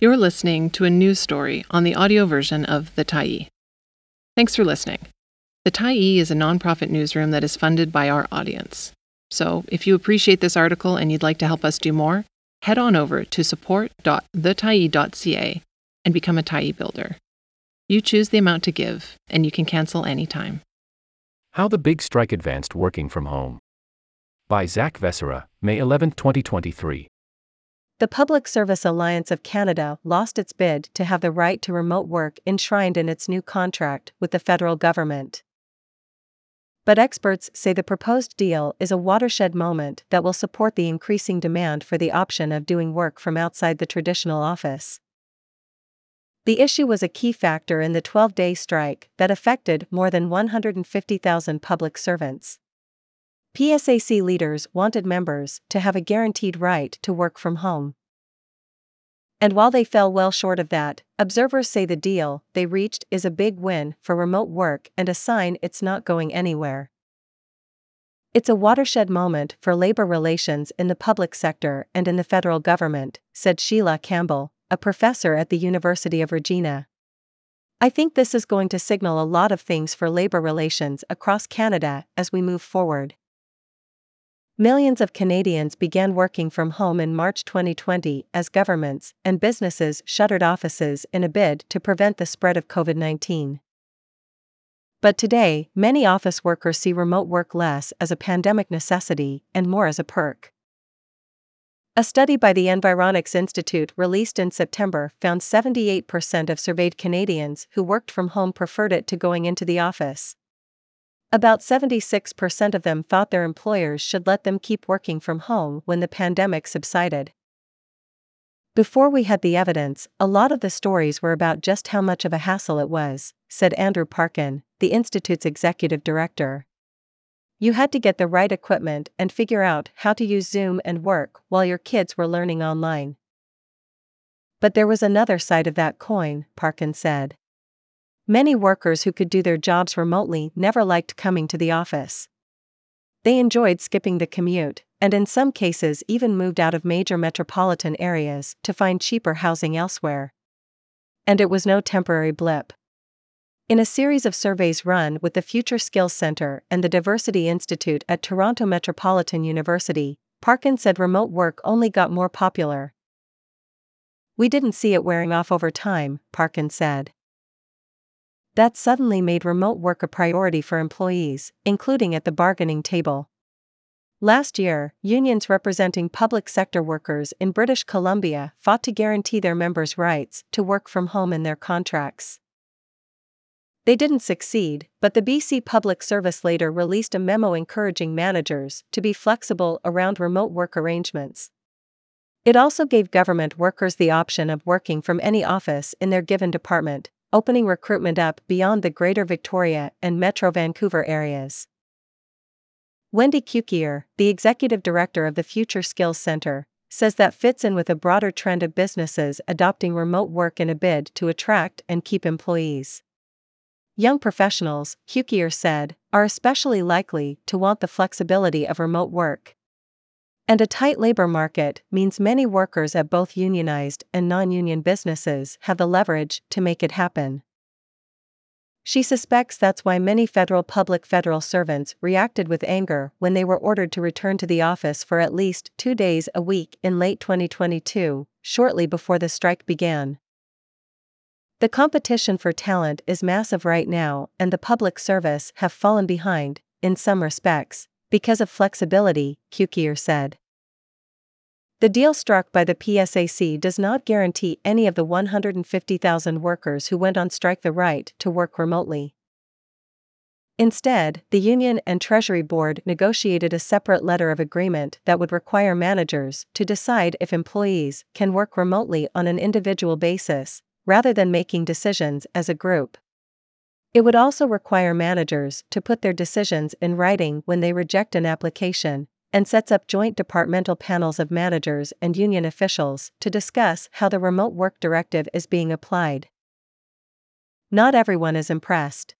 You're listening to a news story on the audio version of The Tyee. Thanks for listening. The Tyee is a nonprofit newsroom that is funded by our audience. So, if you appreciate this article and you'd like to help us do more, head on over to support.thetyee.ca and become a Tyee builder. You choose the amount to give, and you can cancel anytime. How the Big Strike Advanced Working from Home. By Zak Vescera, May 11, 2023. The Public Service Alliance of Canada lost its bid to have the right to remote work enshrined in its new contract with the federal government. But experts say the proposed deal is a watershed moment that will support the increasing demand for the option of doing work from outside the traditional office. The issue was a key factor in the 12 day strike that affected more than 150,000 public servants. PSAC leaders wanted members to have a guaranteed right to work from home. And while they fell well short of that, observers say the deal they reached is a big win for remote work and a sign it's not going anywhere. It's a watershed moment for labor relations in the public sector and in the federal government, said Sheila Campbell, a professor at the University of Regina. I think this is going to signal a lot of things for labor relations across Canada as we move forward. Millions of Canadians began working from home in March 2020 as governments and businesses shuttered offices in a bid to prevent the spread of COVID 19. But today, many office workers see remote work less as a pandemic necessity and more as a perk. A study by the Environics Institute released in September found 78% of surveyed Canadians who worked from home preferred it to going into the office. About 76% of them thought their employers should let them keep working from home when the pandemic subsided. Before we had the evidence, a lot of the stories were about just how much of a hassle it was, said Andrew Parkin, the Institute's executive director. You had to get the right equipment and figure out how to use Zoom and work while your kids were learning online. But there was another side of that coin, Parkin said. Many workers who could do their jobs remotely never liked coming to the office. They enjoyed skipping the commute, and in some cases even moved out of major metropolitan areas to find cheaper housing elsewhere. And it was no temporary blip. In a series of surveys run with the Future Skills Center and the Diversity Institute at Toronto Metropolitan University, Parkin said remote work only got more popular. We didn't see it wearing off over time, Parkin said. That suddenly made remote work a priority for employees, including at the bargaining table. Last year, unions representing public sector workers in British Columbia fought to guarantee their members' rights to work from home in their contracts. They didn't succeed, but the BC Public Service later released a memo encouraging managers to be flexible around remote work arrangements. It also gave government workers the option of working from any office in their given department, opening recruitment up beyond the Greater Victoria and Metro Vancouver areas. Wendy Cukier, the executive director of the Future Skills Center, says that fits in with a broader trend of businesses adopting remote work in a bid to attract and keep employees. Young professionals, Cukier said, are especially likely to want the flexibility of remote work. And a tight labor market means many workers at both unionized and non union businesses have the leverage to make it happen. She suspects that's why many federal public federal servants reacted with anger when they were ordered to return to the office for at least two days a week in late 2022, shortly before the strike began. The competition for talent is massive right now, and the public service have fallen behind, in some respects, because of flexibility, Cukier said. The deal struck by the PSAC does not guarantee any of the 150,000 workers who went on strike the right to work remotely. Instead, the Union and Treasury Board negotiated a separate letter of agreement that would require managers to decide if employees can work remotely on an individual basis, rather than making decisions as a group. It would also require managers to put their decisions in writing when they reject an application, and sets up joint departmental panels of managers and union officials to discuss how the remote work directive is being applied. Not everyone is impressed.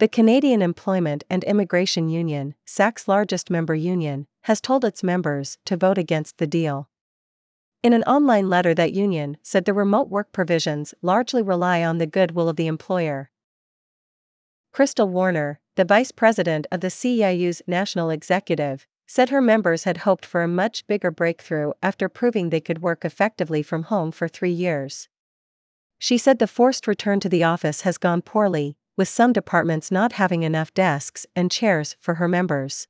The Canadian Employment and Immigration Union, SAC's largest member union, has told its members to vote against the deal. In an online letter, that union said the remote work provisions largely rely on the goodwill of the employer. Crystal Warner, the vice president of the CEIU's national executive, said her members had hoped for a much bigger breakthrough after proving they could work effectively from home for three years. She said the forced return to the office has gone poorly, with some departments not having enough desks and chairs for her members.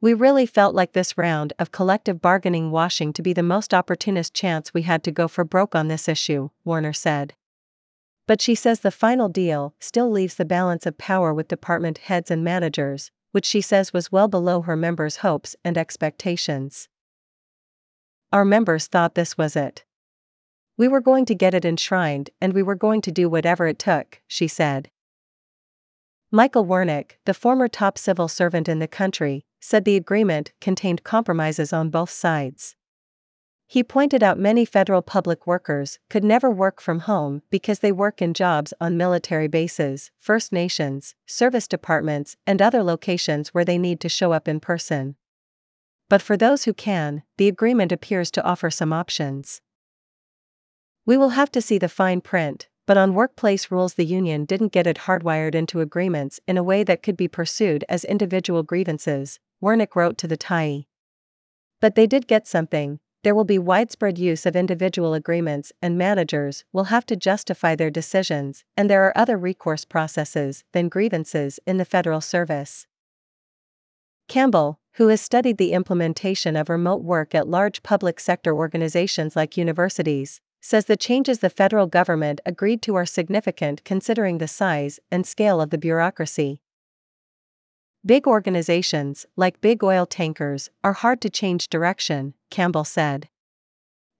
We really felt like this round of collective bargaining washing to be the most opportunist chance we had to go for broke on this issue, Warner said. But she says the final deal still leaves the balance of power with department heads and managers, which she says was well below her members' hopes and expectations. Our members thought this was it. We were going to get it enshrined and we were going to do whatever it took, she said. Michael Wernick, the former top civil servant in the country, said the agreement contained compromises on both sides. He pointed out many federal public workers could never work from home because they work in jobs on military bases, First Nations, service departments, and other locations where they need to show up in person. But for those who can, the agreement appears to offer some options. We will have to see the fine print, but on workplace rules, the union didn't get it hardwired into agreements in a way that could be pursued as individual grievances, Wernick wrote to the Tyee. But they did get something, there will be widespread use of individual agreements, and managers will have to justify their decisions, and there are other recourse processes than grievances in the federal service. Campbell, who has studied the implementation of remote work at large public sector organizations like universities, says the changes the federal government agreed to are significant considering the size and scale of the bureaucracy. Big organizations, like big oil tankers, are hard to change direction, Campbell said.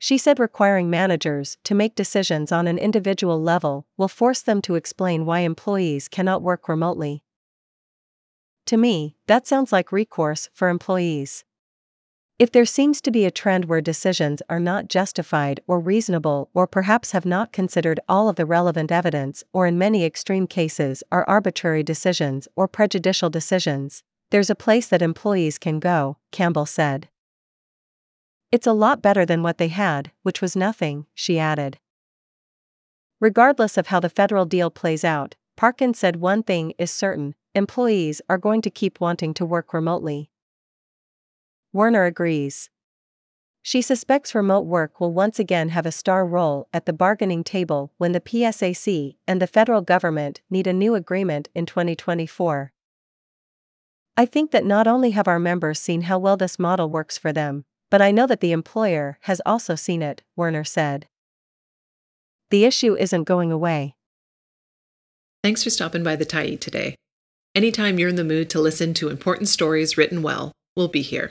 She said requiring managers to make decisions on an individual level will force them to explain why employees cannot work remotely. To me, that sounds like recourse for employees. If there seems to be a trend where decisions are not justified or reasonable or perhaps have not considered all of the relevant evidence or in many extreme cases are arbitrary decisions or prejudicial decisions, there's a place that employees can go, Campbell said. It's a lot better than what they had, which was nothing, she added. Regardless of how the federal deal plays out, Parkin said one thing is certain employees are going to keep wanting to work remotely. Werner agrees. She suspects remote work will once again have a star role at the bargaining table when the PSAC and the federal government need a new agreement in 2024. I think that not only have our members seen how well this model works for them, but I know that the employer has also seen it, Werner said. The issue isn't going away. Thanks for stopping by the Tyee today. Anytime you're in the mood to listen to important stories written well, we'll be here.